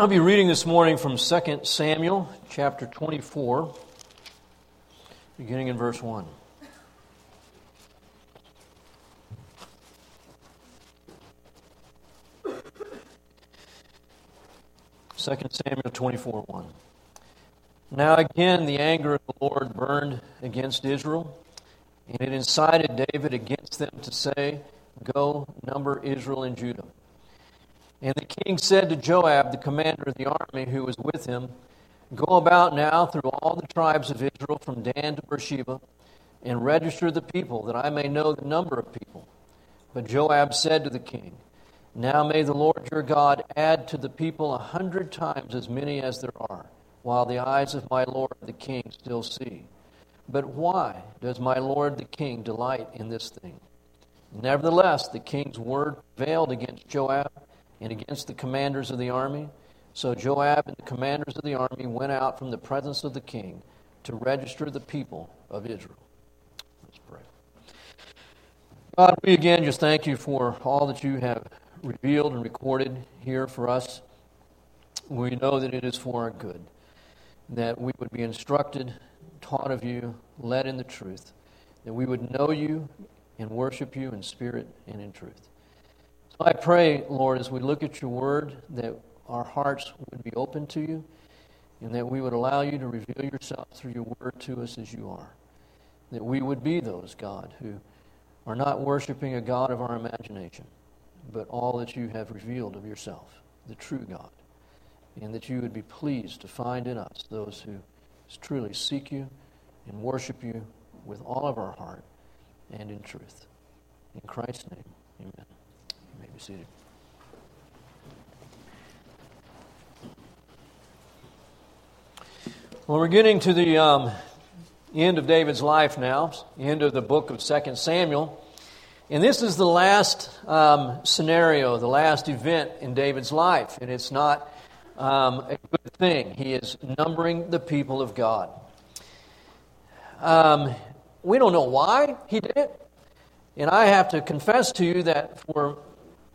I'll be reading this morning from 2 Samuel chapter 24, beginning in verse 1. Second Samuel 24 1. Now again, the anger of the Lord burned against Israel, and it incited David against them to say, Go, number Israel and Judah. And the king said to Joab, the commander of the army who was with him, Go about now through all the tribes of Israel from Dan to Beersheba, and register the people, that I may know the number of people. But Joab said to the king, Now may the Lord your God add to the people a hundred times as many as there are, while the eyes of my Lord the king still see. But why does my Lord the king delight in this thing? Nevertheless, the king's word prevailed against Joab and against the commanders of the army. So Joab and the commanders of the army went out from the presence of the king to register the people of Israel. Let's pray. God, we again just thank you for all that you have revealed and recorded here for us. We know that it is for our good, that we would be instructed, taught of you, led in the truth, that we would know you and worship you in spirit and in truth. I pray, Lord, as we look at your word, that our hearts would be open to you and that we would allow you to reveal yourself through your word to us as you are. That we would be those, God, who are not worshiping a God of our imagination, but all that you have revealed of yourself, the true God. And that you would be pleased to find in us those who truly seek you and worship you with all of our heart and in truth. In Christ's name, amen be seated. Well, we're getting to the um, end of David's life now, end of the book of 2 Samuel. And this is the last um, scenario, the last event in David's life. And it's not um, a good thing. He is numbering the people of God. Um, we don't know why he did it. And I have to confess to you that for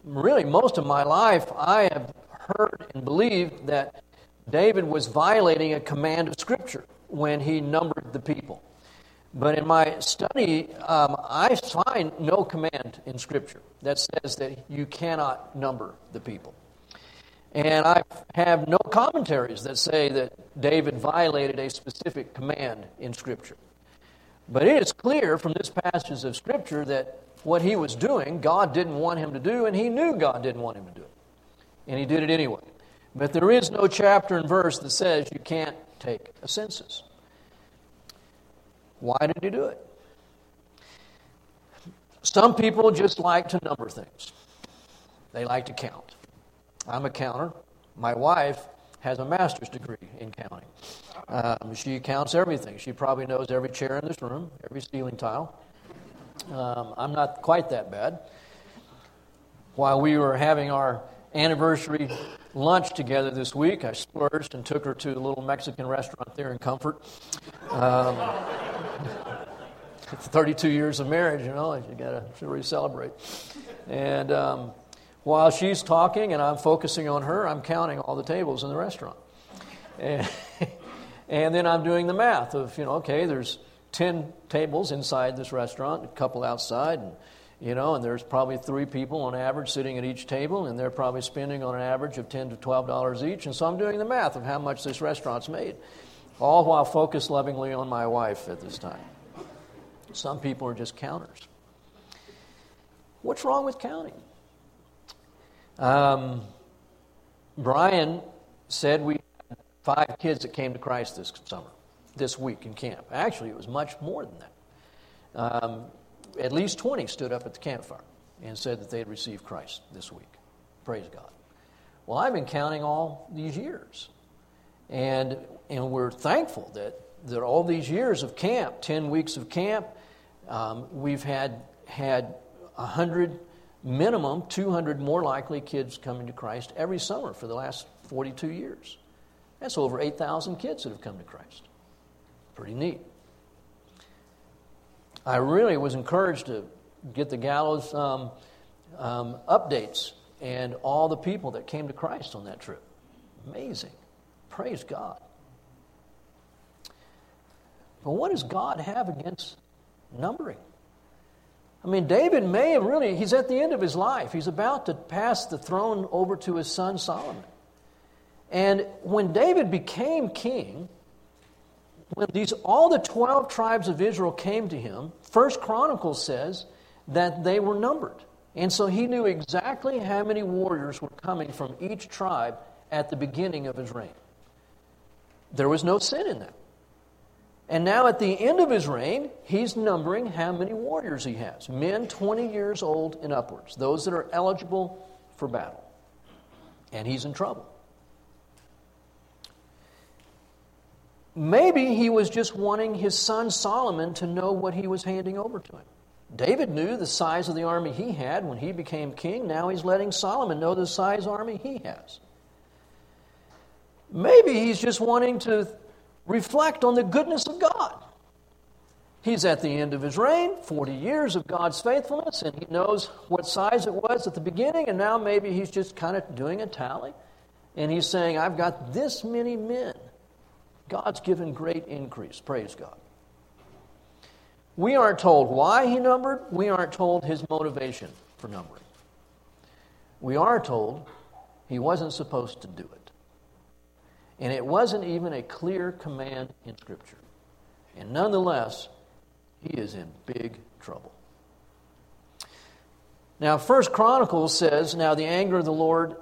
really most of my life, I have heard and believed that David was violating a command of Scripture when he numbered the people. But in my study, um, I find no command in Scripture that says that you cannot number the people. And I have no commentaries that say that David violated a specific command in Scripture. But it is clear from this passage of Scripture that what he was doing, God didn't want him to do, and he knew God didn't want him to do it. And he did it anyway. But there is no chapter and verse that says you can't take a census. Why did he do it? Some people just like to number things, they like to count. I'm a counter. My wife has a master's degree in counting. Um, she counts everything. She probably knows every chair in this room, every ceiling tile. Um, I'm not quite that bad. While we were having our anniversary lunch together this week, I splurged and took her to a little Mexican restaurant there in Comfort. Um, 32 years of marriage, you know, you got to really celebrate. And um, while she's talking and I'm focusing on her, I'm counting all the tables in the restaurant. And, and then I'm doing the math of, you know, okay, there's 10 tables inside this restaurant, a couple outside, and you know, and there's probably three people on average sitting at each table, and they're probably spending on an average of 10 to 12 dollars each. And so I'm doing the math of how much this restaurant's made, all while focused lovingly on my wife at this time. Some people are just counters. What's wrong with counting? Um, Brian said we had five kids that came to Christ this summer this week in camp. Actually, it was much more than that. Um, at least 20 stood up at the campfire and said that they had received Christ this week. Praise God. Well, I've been counting all these years. And, and we're thankful that, that all these years of camp, 10 weeks of camp, um, we've had, had 100 minimum, 200 more likely kids coming to Christ every summer for the last 42 years. That's over 8,000 kids that have come to Christ. Pretty neat. I really was encouraged to get the gallows um, um, updates and all the people that came to Christ on that trip. Amazing. Praise God. But what does God have against numbering? I mean, David may have really, he's at the end of his life. He's about to pass the throne over to his son Solomon. And when David became king, when these all the 12 tribes of Israel came to him, First Chronicles says that they were numbered. And so he knew exactly how many warriors were coming from each tribe at the beginning of his reign. There was no sin in that. And now at the end of his reign, he's numbering how many warriors he has men 20 years old and upwards, those that are eligible for battle. And he's in trouble. Maybe he was just wanting his son Solomon to know what he was handing over to him. David knew the size of the army he had when he became king. Now he's letting Solomon know the size army he has. Maybe he's just wanting to reflect on the goodness of God. He's at the end of his reign, 40 years of God's faithfulness, and he knows what size it was at the beginning, and now maybe he's just kind of doing a tally. And he's saying, I've got this many men. God's given great increase. Praise God. We aren't told why he numbered, we aren't told his motivation for numbering. We are told he wasn't supposed to do it. And it wasn't even a clear command in Scripture. And nonetheless, he is in big trouble. Now, First Chronicles says, Now the anger of the Lord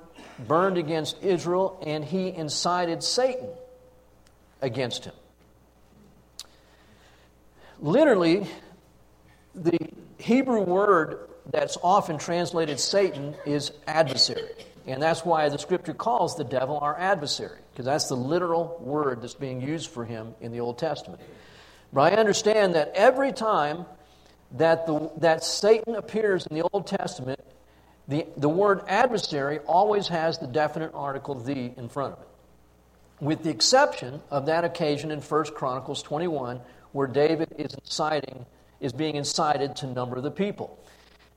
burned against Israel, and he incited Satan against him. Literally, the Hebrew word that's often translated Satan is adversary. And that's why the scripture calls the devil our adversary, because that's the literal word that's being used for him in the Old Testament. But I understand that every time that, the, that Satan appears in the Old Testament, the, the word adversary always has the definite article the in front of it. With the exception of that occasion in 1 Chronicles 21, where David is inciting, is being incited to number the people.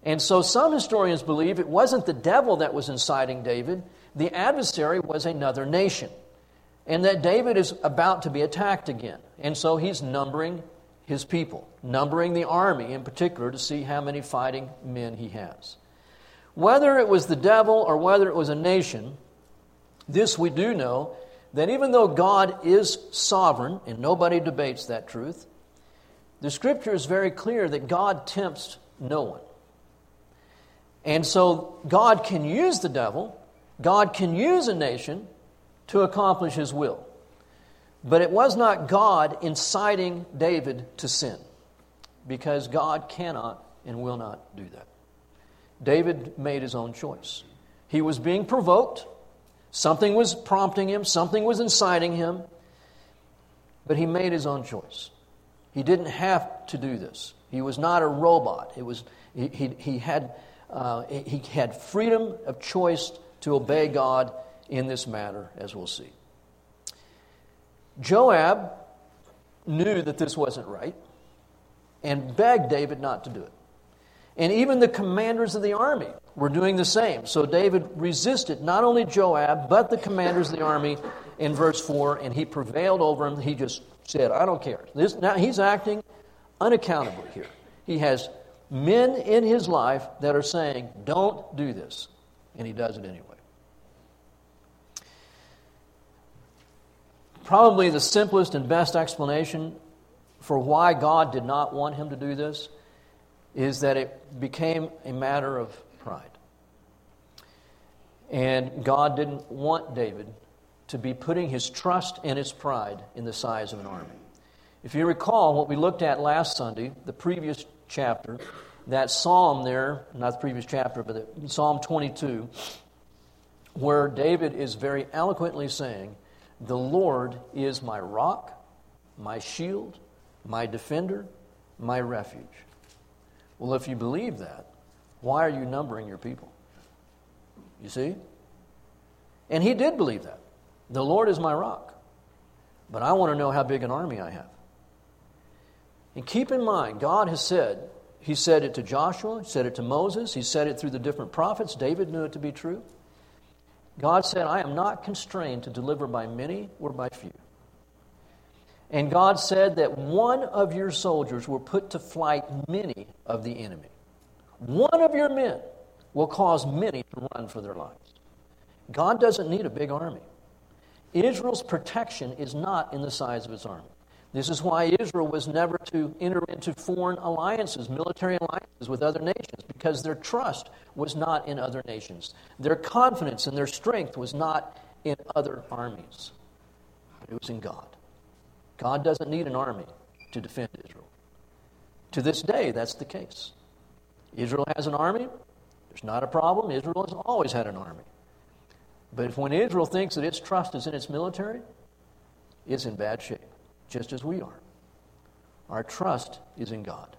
And so some historians believe it wasn't the devil that was inciting David, the adversary was another nation. And that David is about to be attacked again. And so he's numbering his people, numbering the army in particular to see how many fighting men he has. Whether it was the devil or whether it was a nation, this we do know that even though God is sovereign, and nobody debates that truth, the scripture is very clear that God tempts no one. And so God can use the devil, God can use a nation to accomplish his will. But it was not God inciting David to sin, because God cannot and will not do that. David made his own choice. He was being provoked, something was prompting him, something was inciting him, but he made his own choice. He didn't have to do this. He was not a robot. It was, he, he, he had uh, he had freedom of choice to obey God in this matter, as we'll see. Joab knew that this wasn't right and begged David not to do it. And even the commanders of the army were doing the same. So David resisted not only Joab, but the commanders of the army in verse 4, and he prevailed over him. He just said, I don't care. This, now he's acting unaccountably here. He has men in his life that are saying, don't do this. And he does it anyway. Probably the simplest and best explanation for why God did not want him to do this is that it became a matter of pride. And God didn't want David to be putting his trust and his pride in the size of an army. If you recall what we looked at last Sunday, the previous chapter, that psalm there, not the previous chapter, but Psalm 22, where David is very eloquently saying, The Lord is my rock, my shield, my defender, my refuge. Well, if you believe that, why are you numbering your people? You see? And he did believe that. The Lord is my rock. But I want to know how big an army I have. And keep in mind, God has said, He said it to Joshua, He said it to Moses, He said it through the different prophets. David knew it to be true. God said, I am not constrained to deliver by many or by few. And God said that one of your soldiers will put to flight many of the enemy. One of your men will cause many to run for their lives. God doesn't need a big army. Israel's protection is not in the size of its army. This is why Israel was never to enter into foreign alliances, military alliances with other nations, because their trust was not in other nations. Their confidence and their strength was not in other armies, but it was in God. God doesn't need an army to defend Israel. To this day, that's the case. Israel has an army, there's not a problem. Israel has always had an army. But if when Israel thinks that its trust is in its military, it's in bad shape, just as we are. Our trust is in God.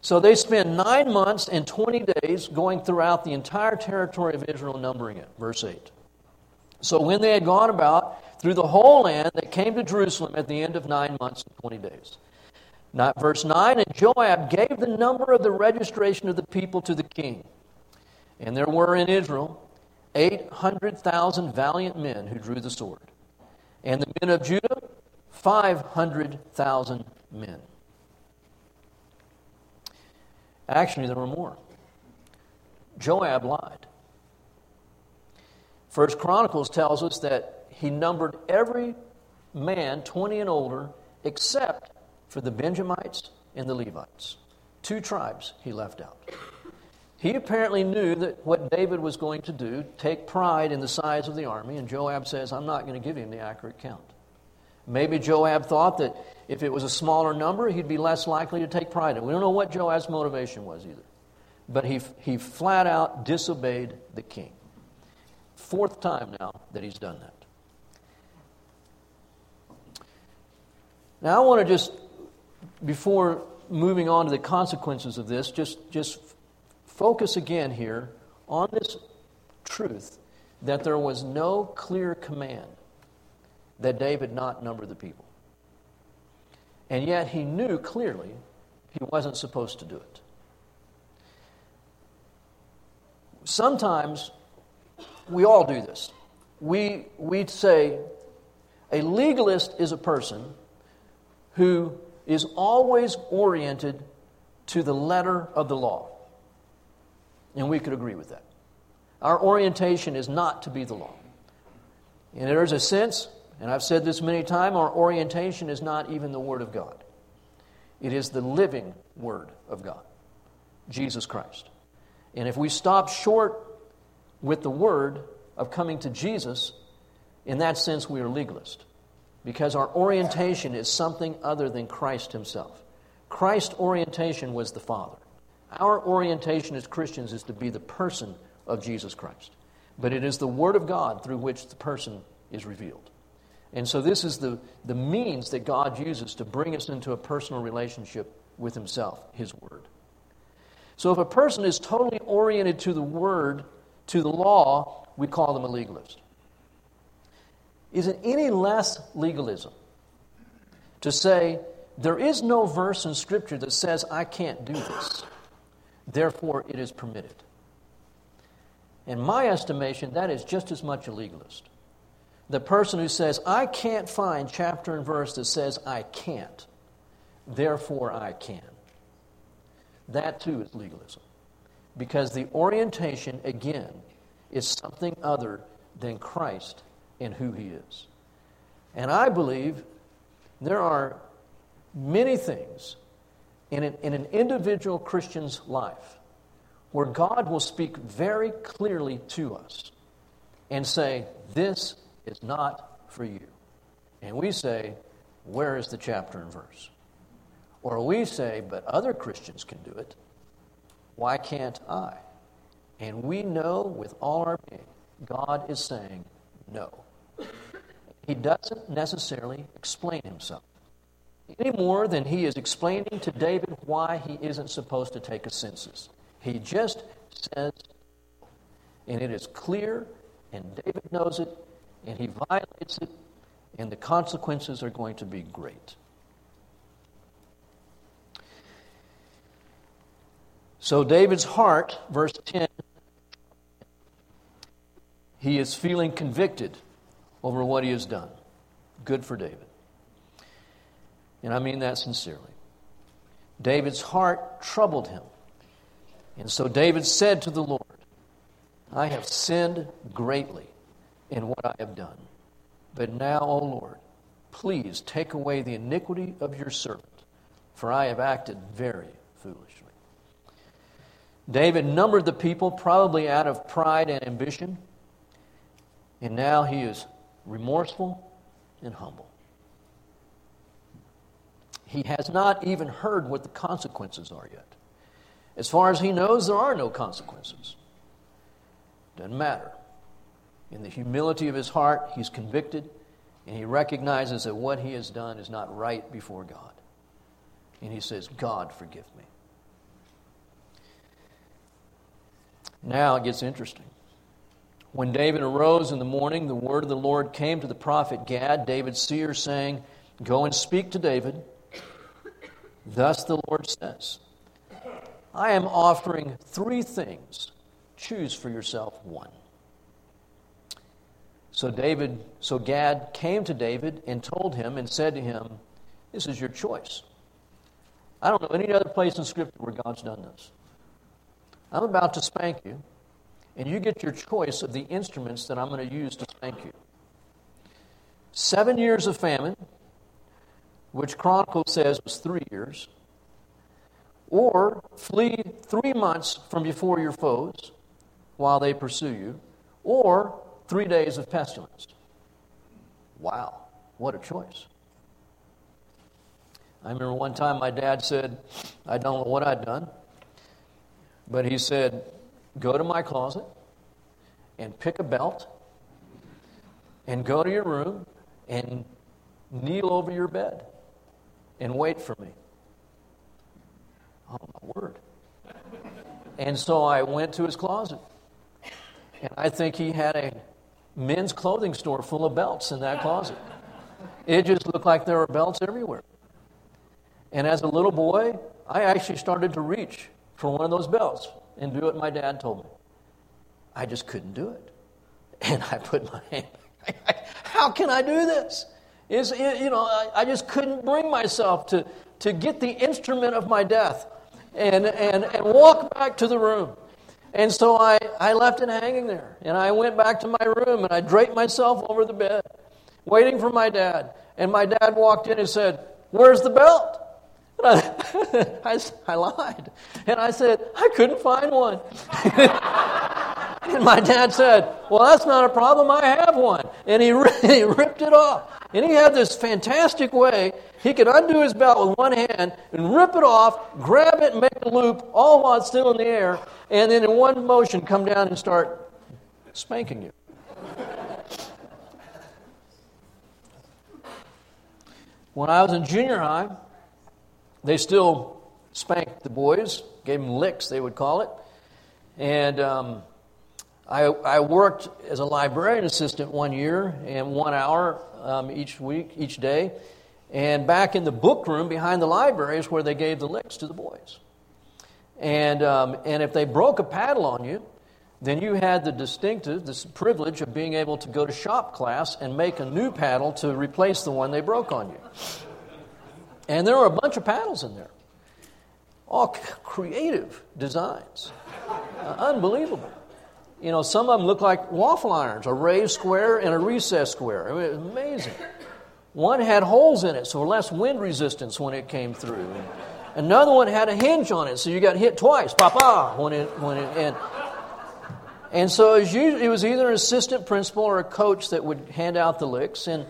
So they spend nine months and 20 days going throughout the entire territory of Israel, numbering it. Verse 8. So when they had gone about through the whole land, they came to Jerusalem at the end of nine months and 20 days. Not verse 9, and Joab gave the number of the registration of the people to the king. And there were in Israel 800,000 valiant men who drew the sword. And the men of Judah, 500,000 men. Actually, there were more. Joab lied. First Chronicles tells us that he numbered every man 20 and older except for the Benjamites and the Levites. Two tribes he left out. He apparently knew that what David was going to do, take pride in the size of the army, and Joab says, I'm not going to give him the accurate count. Maybe Joab thought that if it was a smaller number, he'd be less likely to take pride in it. We don't know what Joab's motivation was either. But he, he flat out disobeyed the king. Fourth time now that he's done that. Now, I want to just before moving on to the consequences of this, just, just focus again here on this truth that there was no clear command that David not number the people. And yet he knew clearly he wasn't supposed to do it. Sometimes we all do this. We, we say a legalist is a person who is always oriented to the letter of the law. And we could agree with that. Our orientation is not to be the law. And there's a sense, and I've said this many times, our orientation is not even the Word of God. It is the living Word of God, Jesus Christ. And if we stop short with the Word of coming to Jesus, in that sense, we are legalist because our orientation is something other than Christ Himself. Christ's orientation was the Father. Our orientation as Christians is to be the person of Jesus Christ. But it is the Word of God through which the person is revealed. And so, this is the, the means that God uses to bring us into a personal relationship with Himself, His Word. So, if a person is totally oriented to the Word, to the law, we call them a legalist. Is it any less legalism to say there is no verse in Scripture that says I can't do this, therefore it is permitted? In my estimation, that is just as much a legalist. The person who says, I can't find chapter and verse that says I can't, therefore I can. That too is legalism. Because the orientation, again, is something other than Christ in who He is. And I believe there are many things in an, in an individual Christian's life where God will speak very clearly to us and say, This is not for you. And we say, Where is the chapter and verse? Or we say, But other Christians can do it. Why can't I? And we know with all our being, God is saying, No he doesn't necessarily explain himself any more than he is explaining to David why he isn't supposed to take a census. He just says, and it is clear, and David knows it, and he violates it, and the consequences are going to be great. So, David's heart, verse 10, He is feeling convicted over what he has done. Good for David. And I mean that sincerely. David's heart troubled him. And so David said to the Lord, I have sinned greatly in what I have done. But now, O Lord, please take away the iniquity of your servant, for I have acted very foolishly. David numbered the people probably out of pride and ambition, and now he is remorseful and humble. He has not even heard what the consequences are yet. As far as he knows, there are no consequences. Doesn't matter. In the humility of his heart, he's convicted and he recognizes that what he has done is not right before God. And he says, God, forgive me. Now it gets interesting. When David arose in the morning, the word of the Lord came to the prophet Gad, David's seer, saying, Go and speak to David. Thus the Lord says, I am offering three things. Choose for yourself one. So David, so Gad came to David and told him and said to him, This is your choice. I don't know any other place in Scripture where God's done this. I'm about to spank you, and you get your choice of the instruments that I'm going to use to spank you. Seven years of famine, which Chronicles says was three years, or flee three months from before your foes while they pursue you, or three days of pestilence. Wow, what a choice. I remember one time my dad said, I don't know what I'd done, but he said, Go to my closet and pick a belt and go to your room and kneel over your bed and wait for me. Oh, my word. And so I went to his closet. And I think he had a men's clothing store full of belts in that closet. It just looked like there were belts everywhere. And as a little boy, I actually started to reach for one of those belts and do what my dad told me. I just couldn't do it. And I put my hand, how can I do this? Is you know, I, I just couldn't bring myself to, to get the instrument of my death and, and, and walk back to the room. And so I, I left it hanging there. And I went back to my room and I draped myself over the bed, waiting for my dad. And my dad walked in and said, Where's the belt? I, I lied. And I said, I couldn't find one. and my dad said, Well, that's not a problem. I have one. And he, he ripped it off. And he had this fantastic way. He could undo his belt with one hand and rip it off, grab it and make a loop, all while it's still in the air, and then in one motion come down and start spanking you. When I was in junior high, they still spanked the boys, gave them licks, they would call it. And um, I, I, worked as a librarian assistant one year and one hour um, each week, each day. And back in the book room behind the library is where they gave the licks to the boys. And, um, and if they broke a paddle on you, then you had the distinctive, this privilege of being able to go to shop class and make a new paddle to replace the one they broke on you. And there were a bunch of paddles in there, all creative designs, uh, unbelievable. You know, some of them look like waffle irons, a raised square and a recessed square. I mean, it was amazing. One had holes in it, so less wind resistance when it came through. Another one had a hinge on it, so you got hit twice, papa, when it when it and and so was, usually, it was either an assistant principal or a coach that would hand out the licks, and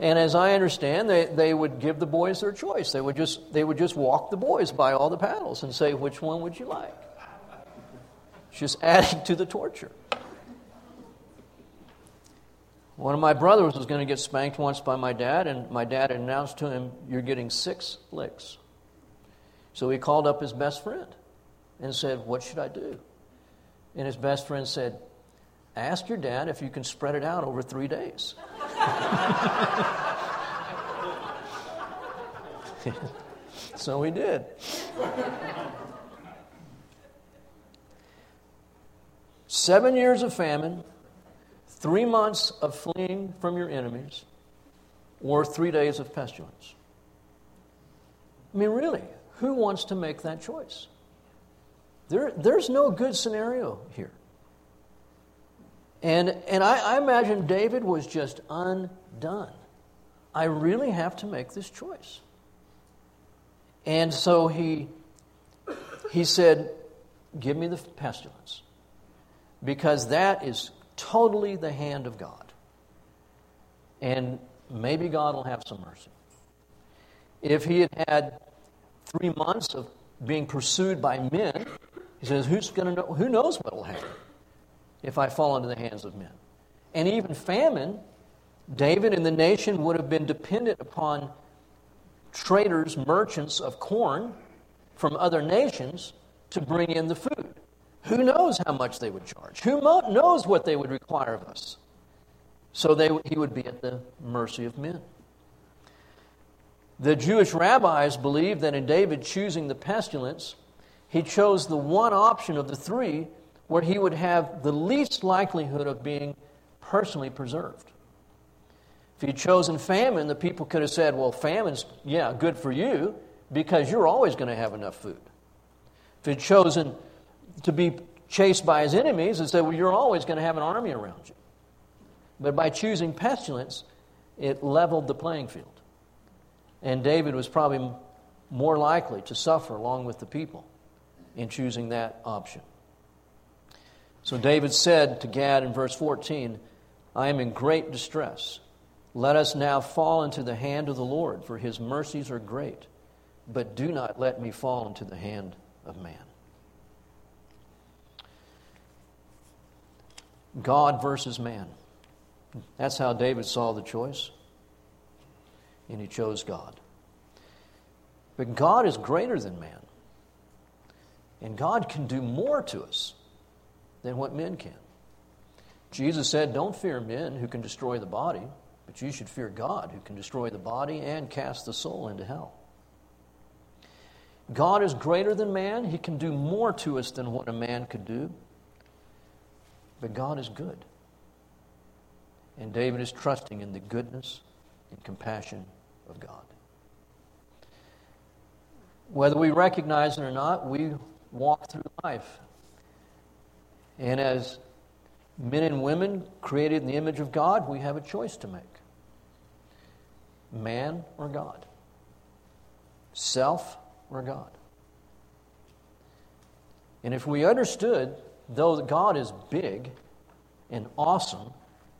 and as I understand, they, they would give the boys their choice. They would just they would just walk the boys by all the paddles and say, which one would you like? just adding to the torture. One of my brothers was going to get spanked once by my dad, and my dad announced to him, You're getting six licks. So he called up his best friend and said, What should I do? And his best friend said, Ask your dad if you can spread it out over three days. so he did. Seven years of famine, three months of fleeing from your enemies or three days of pestilence. I mean, really, who wants to make that choice? There, there's no good scenario here. And, and I, I imagine David was just undone. I really have to make this choice. And so he, he said, Give me the pestilence. Because that is totally the hand of God. And maybe God will have some mercy. If he had had three months of being pursued by men, he says, Who's to know? Who knows what will happen if I fall into the hands of men? And even famine, David and the nation would have been dependent upon traders, merchants of corn from other nations to bring in the food. Who knows how much they would charge? Who knows what they would require of us? So they, he would be at the mercy of men. The Jewish rabbis believed that in David choosing the pestilence, he chose the one option of the three where he would have the least likelihood of being personally preserved. If he'd chosen famine, the people could have said, Well, famine's, yeah, good for you because you're always going to have enough food. If he'd chosen to be chased by his enemies, they said, Well, you're always going to have an army around you. But by choosing pestilence, it leveled the playing field. And David was probably more likely to suffer along with the people in choosing that option. So David said to Gad in verse 14, I am in great distress. Let us now fall into the hand of the Lord, for his mercies are great. But do not let me fall into the hand of man. God versus man. That's how David saw the choice. And he chose God. But God is greater than man. And God can do more to us than what men can. Jesus said, Don't fear men who can destroy the body, but you should fear God who can destroy the body and cast the soul into hell. God is greater than man. He can do more to us than what a man could do. But God is good. And David is trusting in the goodness and compassion of God. Whether we recognize it or not, we walk through life. And as men and women created in the image of God, we have a choice to make man or God, self or God. And if we understood, though God is big and awesome,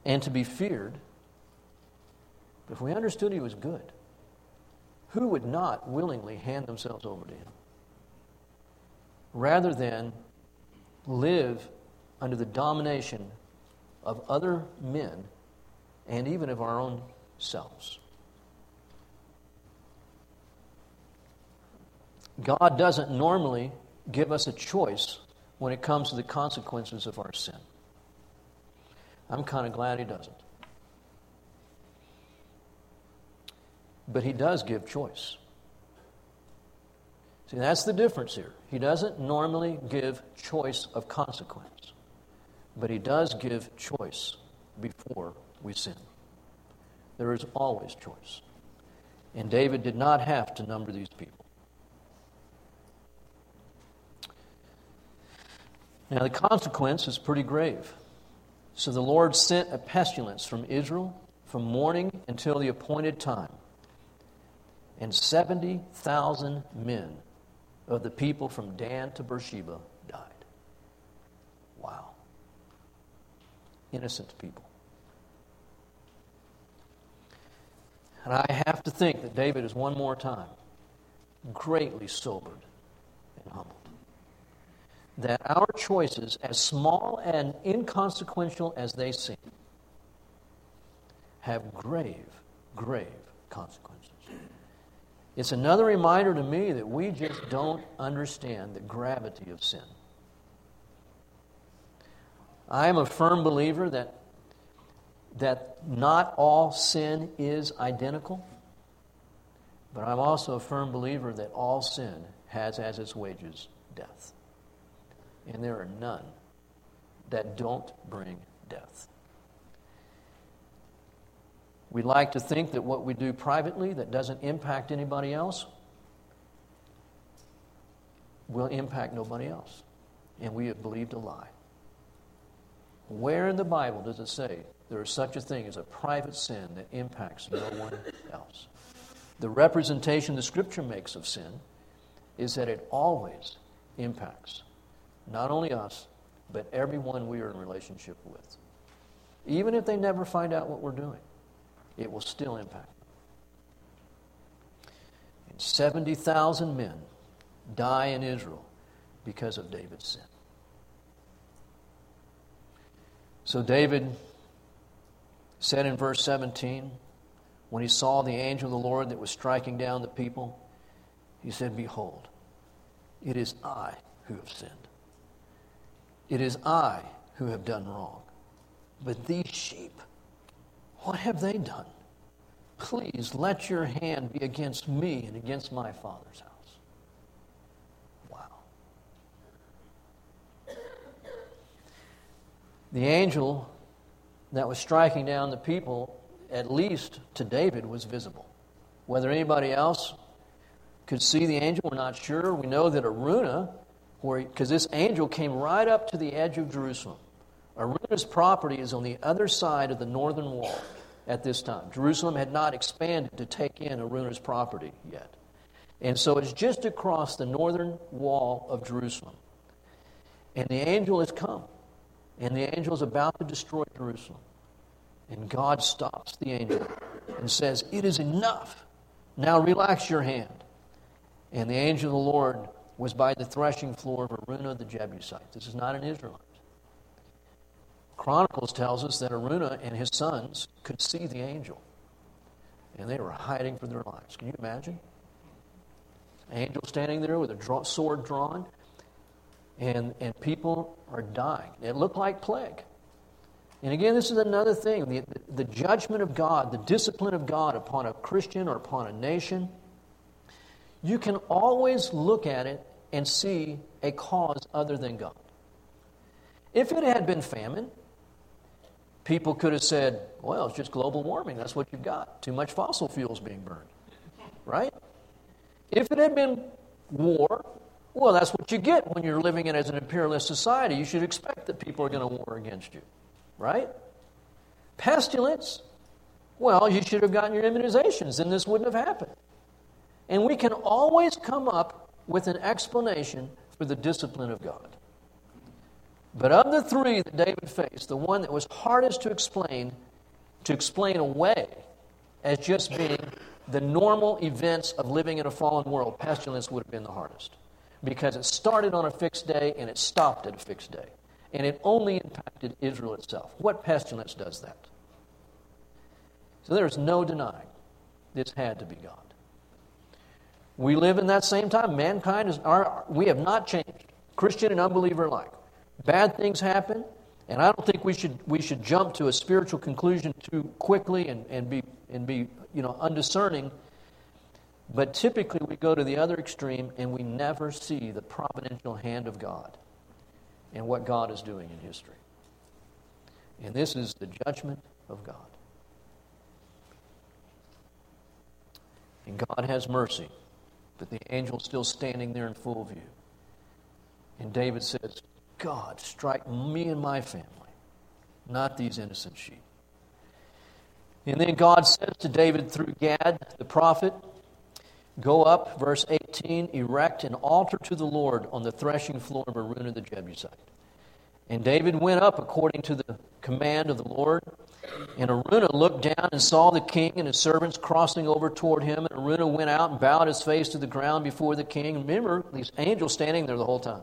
and to be feared. If we understood he was good, who would not willingly hand themselves over to him? Rather than live under the domination of other men and even of our own selves. God doesn't normally give us a choice when it comes to the consequences of our sin. I'm kind of glad he doesn't. But he does give choice. See, that's the difference here. He doesn't normally give choice of consequence, but he does give choice before we sin. There is always choice. And David did not have to number these people. Now, the consequence is pretty grave. So the Lord sent a pestilence from Israel from morning until the appointed time. And 70,000 men of the people from Dan to Beersheba died. Wow. Innocent people. And I have to think that David is one more time greatly sobered and humbled that our choices, as small and inconsequential as they seem, have grave, grave consequences. It's another reminder to me that we just don't understand the gravity of sin. I am a firm believer that, that not all sin is identical, but I'm also a firm believer that all sin has as its wages death and there are none that don't bring death. We like to think that what we do privately that doesn't impact anybody else will impact nobody else. And we have believed a lie. Where in the Bible does it say there is such a thing as a private sin that impacts no one else? The representation the Scripture makes of sin is that it always impacts not only us, but everyone we are in relationship with. Even if they never find out what we're doing, it will still impact. And 70,000 men die in Israel because of David's sin. So David said in verse 17, when he saw the angel of the Lord that was striking down the people, he said, Behold, it is I who have sinned. It is I who have done wrong. But these sheep, what have they done? Please let your hand be against me and against my father's house. The angel that was striking down the people, at least to David, was visible. Whether anybody else could see the angel, we're not sure. We know that Araunah, because this angel came right up to the edge of Jerusalem. Araunah's property is on the other side of the northern wall at this time. Jerusalem had not expanded to take in Araunah's property yet. And so it's just across the northern wall of Jerusalem. And the angel has come. And the angel is about to destroy Jerusalem. And God stops the angel and says, It is enough. Now relax your hand. And the angel of the Lord was by the threshing floor of Araunah the Jebusite. This is not an Israelite. Chronicles tells us that Araunah and his sons could see the angel. And they were hiding for their lives. Can you imagine? Angel standing there with a draw, sword drawn and, and people are dying. It looked like plague. And again, this is another thing the, the judgment of God, the discipline of God upon a Christian or upon a nation. You can always look at it and see a cause other than God. If it had been famine, people could have said, well, it's just global warming. That's what you've got. Too much fossil fuels being burned. Right? If it had been war, well, that's what you get when you're living in as an imperialist society. You should expect that people are going to war against you, right? Pestilence. Well, you should have gotten your immunizations, and this wouldn't have happened. And we can always come up with an explanation for the discipline of God. But of the three that David faced, the one that was hardest to explain, to explain away as just being the normal events of living in a fallen world, pestilence would have been the hardest because it started on a fixed day and it stopped at a fixed day. And it only impacted Israel itself. What pestilence does that? So there's no denying this had to be God. We live in that same time. Mankind is our, we have not changed, Christian and unbeliever alike. Bad things happen, and I don't think we should we should jump to a spiritual conclusion too quickly and, and be and be you know undiscerning but typically, we go to the other extreme and we never see the providential hand of God and what God is doing in history. And this is the judgment of God. And God has mercy, but the angel's still standing there in full view. And David says, God, strike me and my family, not these innocent sheep. And then God says to David through Gad, the prophet, Go up, verse 18, erect an altar to the Lord on the threshing floor of Araunah the Jebusite. And David went up according to the command of the Lord. And Araunah looked down and saw the king and his servants crossing over toward him. And Araunah went out and bowed his face to the ground before the king. Remember, these angels standing there the whole time.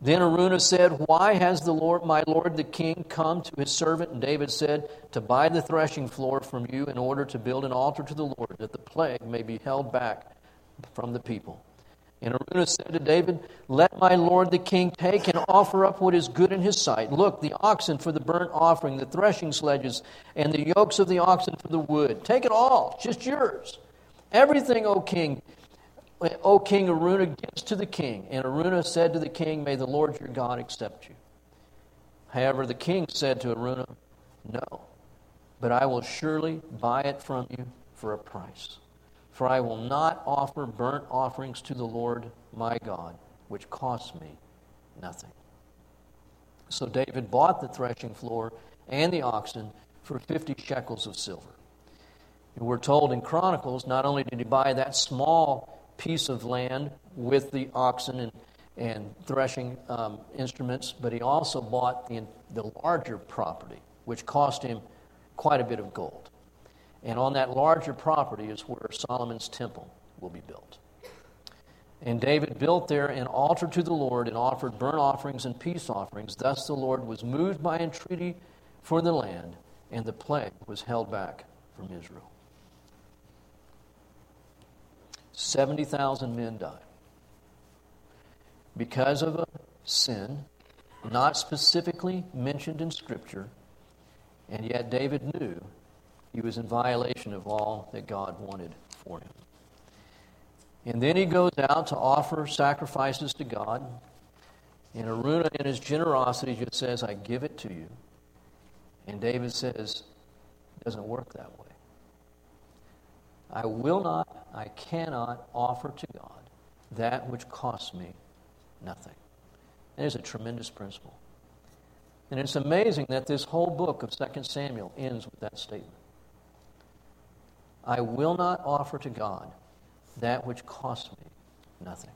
Then Araunah said, Why has the Lord, my lord the king, come to his servant? And David said, To buy the threshing floor from you in order to build an altar to the Lord, that the plague may be held back from the people. And Araunah said to David, Let my lord the king take and offer up what is good in his sight. Look, the oxen for the burnt offering, the threshing sledges, and the yokes of the oxen for the wood. Take it all, just yours. Everything, O king, O King Araunah gives to the king. And Araunah said to the king, May the Lord your God accept you. However, the king said to Araunah, No, but I will surely buy it from you for a price. For I will not offer burnt offerings to the Lord my God, which costs me nothing. So David bought the threshing floor and the oxen for 50 shekels of silver. And we're told in Chronicles, not only did he buy that small piece of land with the oxen and, and threshing um, instruments, but he also bought the, the larger property, which cost him quite a bit of gold. And on that larger property is where Solomon's temple will be built. And David built there an altar to the Lord and offered burnt offerings and peace offerings. Thus the Lord was moved by entreaty for the land, and the plague was held back from Israel. 70,000 men died because of a sin not specifically mentioned in Scripture, and yet David knew he was in violation of all that God wanted for him. And then he goes out to offer sacrifices to God. And Araunah, in his generosity, just says, I give it to you. And David says, it doesn't work that way. I will not, I cannot offer to God that which costs me nothing. It is a tremendous principle. And it's amazing that this whole book of 2 Samuel ends with that statement. I will not offer to God that which costs me nothing.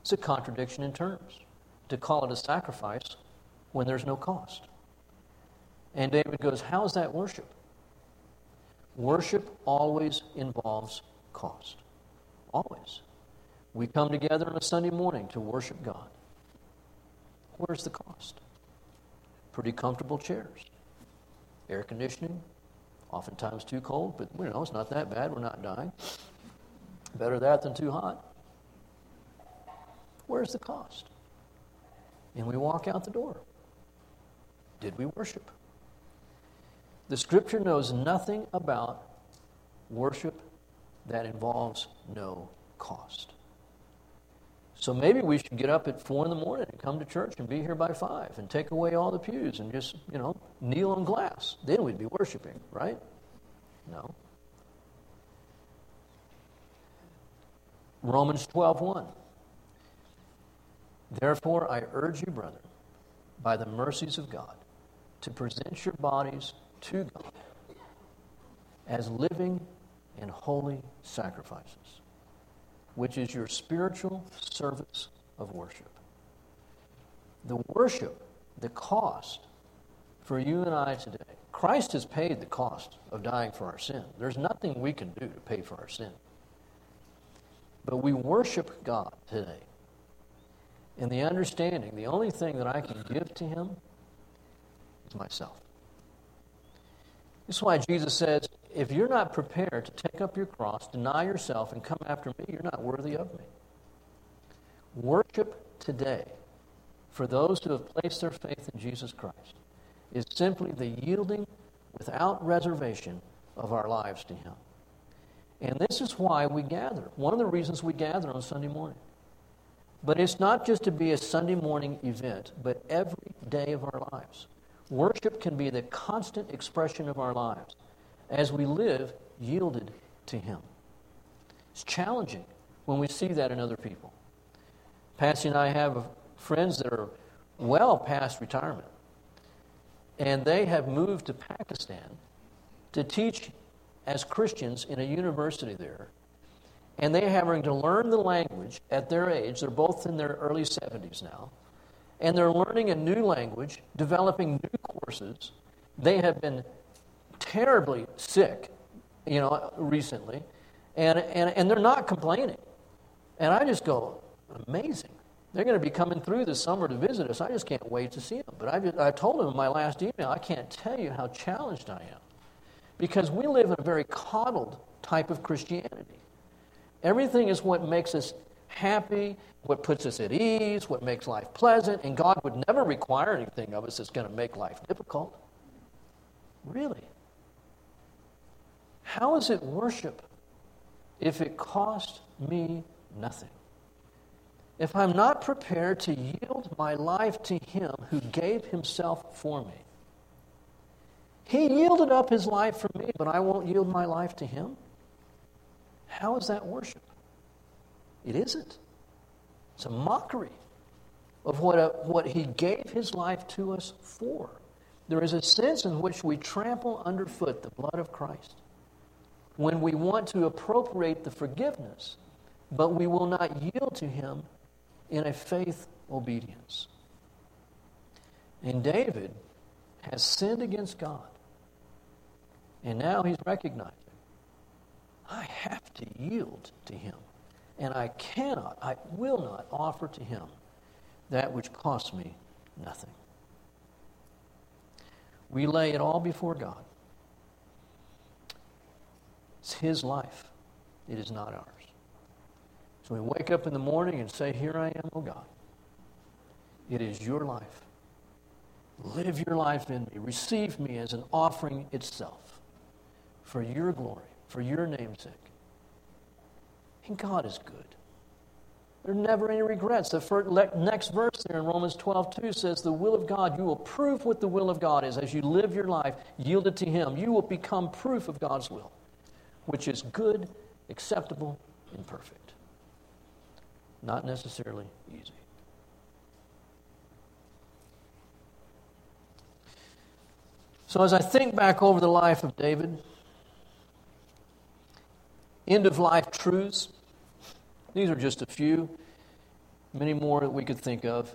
It's a contradiction in terms to call it a sacrifice when there's no cost. And David goes, How is that worship? Worship always involves cost. Always. We come together on a Sunday morning to worship God. Where's the cost? Pretty comfortable chairs, air conditioning, oftentimes too cold, but you know, it's not that bad. We're not dying. Better that than too hot. Where's the cost? And we walk out the door. Did we worship? The scripture knows nothing about worship that involves no cost. So maybe we should get up at four in the morning and come to church and be here by five and take away all the pews and just, you know, kneel on glass. Then we'd be worshiping, right? No. Romans 12:1. Therefore I urge you, brethren, by the mercies of God, to present your bodies to God as living and holy sacrifices, which is your spiritual service of worship. The worship, the cost for you and I today, Christ has paid the cost of dying for our sin. There's nothing we can do to pay for our sin. But we worship God today in the understanding the only thing that I can give to Him is myself. This is why Jesus says, if you're not prepared to take up your cross, deny yourself, and come after me, you're not worthy of me. Worship today for those who have placed their faith in Jesus Christ is simply the yielding without reservation of our lives to Him. And this is why we gather. One of the reasons we gather on Sunday morning. But it's not just to be a Sunday morning event, but every day of our lives. Worship can be the constant expression of our lives as we live yielded to Him. It's challenging when we see that in other people. Patsy and I have friends that are well past retirement, and they have moved to Pakistan to teach as Christians in a university there. And they're having to learn the language at their age. They're both in their early 70s now and they're learning a new language, developing new courses. They have been terribly sick, you know, recently, and, and, and they're not complaining. And I just go, amazing. They're going to be coming through this summer to visit us. I just can't wait to see them. But I, just, I told them in my last email, I can't tell you how challenged I am. Because we live in a very coddled type of Christianity. Everything is what makes us happy, what puts us at ease, what makes life pleasant, and God would never require anything of us that's going to make life difficult. Really? How is it worship if it costs me nothing? If I'm not prepared to yield my life to Him who gave Himself for me, He yielded up his life for me, but I won't yield my life to him? How is that worship? It isn't. It's a mockery of what, a, what he gave his life to us for. There is a sense in which we trample underfoot the blood of Christ when we want to appropriate the forgiveness, but we will not yield to him in a faith obedience. And David has sinned against God. And now he's recognizing, I have to yield to him. And I cannot, I will not offer to him that which costs me nothing. We lay it all before God. It's His life, it is not ours. So we wake up in the morning and say, Here I am, O God. It is your life. Live your life in me. Receive me as an offering itself for your glory, for your name's sake. And God is good. There are never any regrets. The first, next verse there in Romans 12, 2 says, The will of God, you will prove what the will of God is as you live your life yielded to Him. You will become proof of God's will, which is good, acceptable, and perfect. Not necessarily easy. So, as I think back over the life of David, end of life truths, these are just a few, many more that we could think of.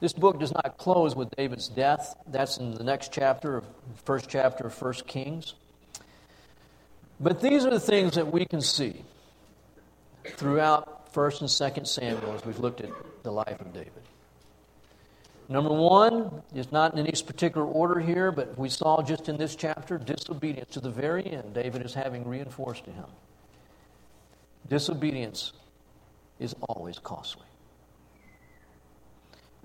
This book does not close with David's death. That's in the next chapter, of, first chapter of First Kings. But these are the things that we can see throughout First and Second Samuel as we've looked at the life of David. Number one, it's not in any particular order here, but we saw just in this chapter disobedience to the very end. David is having reinforced to him. Disobedience is always costly.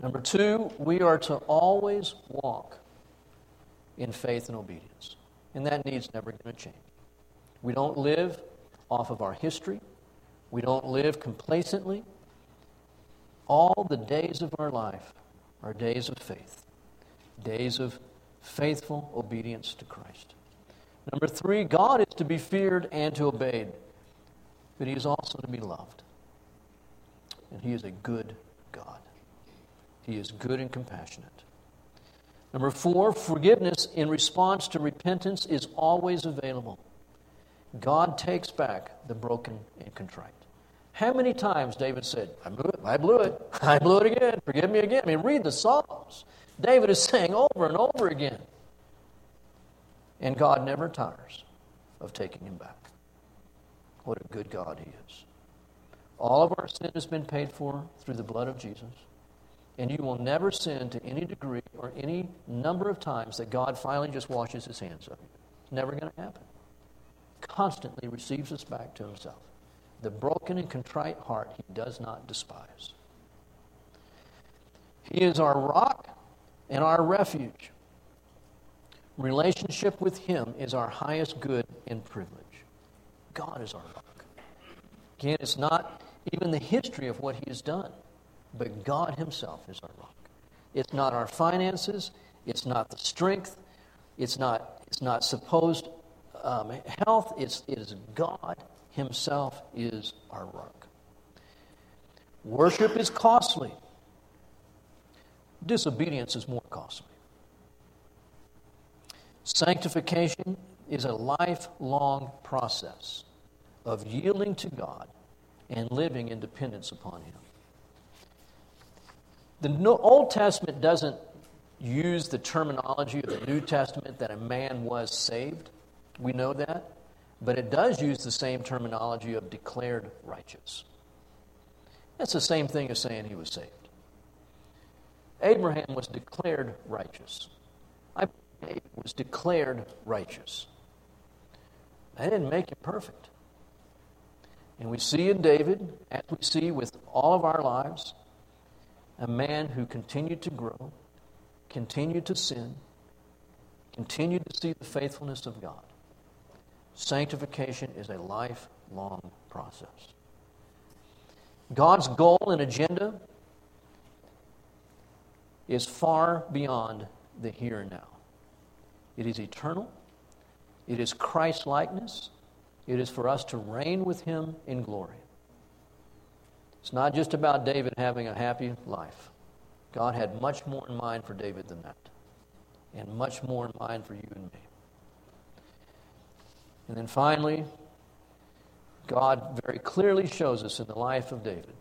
Number two, we are to always walk in faith and obedience. And that need's never going to change. We don't live off of our history, we don't live complacently. All the days of our life are days of faith, days of faithful obedience to Christ. Number three, God is to be feared and to obeyed, but He is also to be loved. And He is a good God. He is good and compassionate. Number four, forgiveness in response to repentance is always available. God takes back the broken and contrite. How many times David said, I blew it, I blew it, I blew it again, forgive me again? I mean, read the Psalms. David is saying over and over again. And God never tires of taking him back. What a good God he is. All of our sin has been paid for through the blood of Jesus. And you will never sin to any degree or any number of times that God finally just washes his hands of you. It's never going to happen. Constantly receives us back to himself. The broken and contrite heart he does not despise. He is our rock and our refuge. Relationship with him is our highest good and privilege. God is our rock. Again, it's not even the history of what He has done. But God Himself is our rock. It's not our finances, it's not the strength, it's not, it's not supposed um, health, it is God Himself is our rock. Worship is costly. Disobedience is more costly. Sanctification is a lifelong process of yielding to God and living in dependence upon Him. The Old Testament doesn't use the terminology of the New Testament that a man was saved. We know that. But it does use the same terminology of declared righteous. That's the same thing as saying he was saved. Abraham was declared righteous. I was declared righteous. I didn't make him perfect. And we see in David, as we see with all of our lives, a man who continued to grow, continued to sin, continued to see the faithfulness of God. Sanctification is a lifelong process. God's goal and agenda is far beyond the here and now. it is eternal, it is Christ likeness, it is for us to reign with him in glory. It's not just about David having a happy life. God had much more in mind for David than that, and much more in mind for you and me. And then finally, God very clearly shows us in the life of David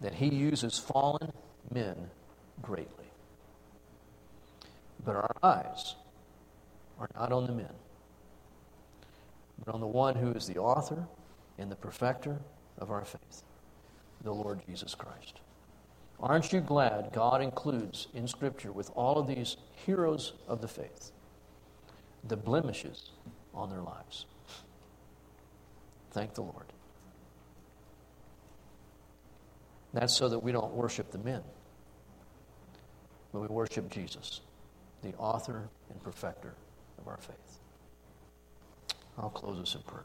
that he uses fallen men greatly. But our eyes are not on the men, but on the one who is the author and the perfecter of our faith, the Lord Jesus Christ. Aren't you glad God includes in Scripture with all of these heroes of the faith the blemishes on their lives? Thank the Lord. That's so that we don't worship the men, but we worship Jesus, the author and perfecter of our faith. I'll close us in prayer.